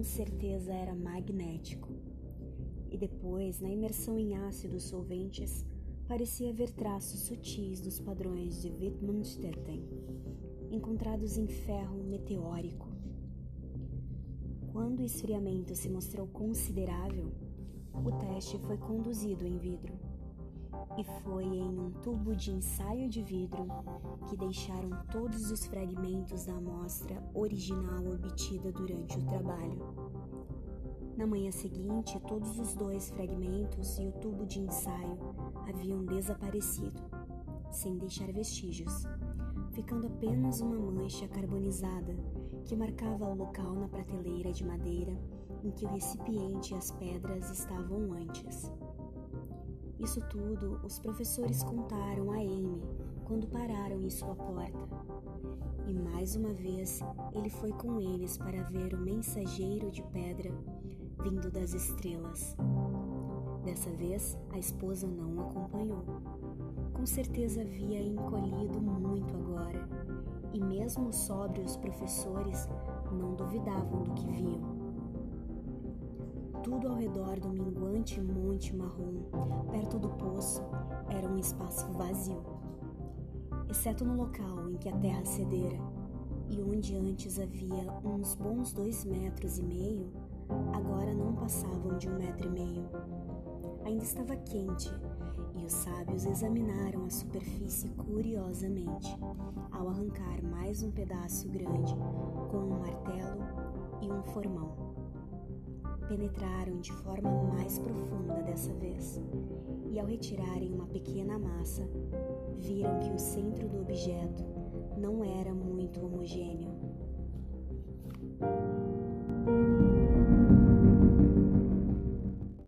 com certeza era magnético. E depois, na imersão em ácidos solventes, parecia haver traços sutis dos padrões de Wittmann-Stetten, encontrados em ferro meteórico. Quando o esfriamento se mostrou considerável, o teste foi conduzido em vidro. E foi em um tubo de ensaio de vidro que deixaram todos os fragmentos da amostra original obtida durante o trabalho. Na manhã seguinte, todos os dois fragmentos e o tubo de ensaio haviam desaparecido, sem deixar vestígios, ficando apenas uma mancha carbonizada que marcava o local na prateleira de madeira em que o recipiente e as pedras estavam antes. Isso tudo os professores contaram a Amy quando pararam em sua porta. E mais uma vez ele foi com eles para ver o mensageiro de pedra vindo das estrelas. Dessa vez, a esposa não o acompanhou. Com certeza havia encolhido muito agora, e mesmo os sóbrios professores não duvidavam do que viam. Tudo ao redor do minguante monte marrom, perto do poço, era um espaço vazio, exceto no local em que a terra cedera e onde antes havia uns bons dois metros e meio, agora não passavam de um metro e meio. Ainda estava quente e os sábios examinaram a superfície curiosamente ao arrancar mais um pedaço grande com um martelo e um formão penetraram de forma mais profunda dessa vez, e ao retirarem uma pequena massa, viram que o centro do objeto não era muito homogêneo.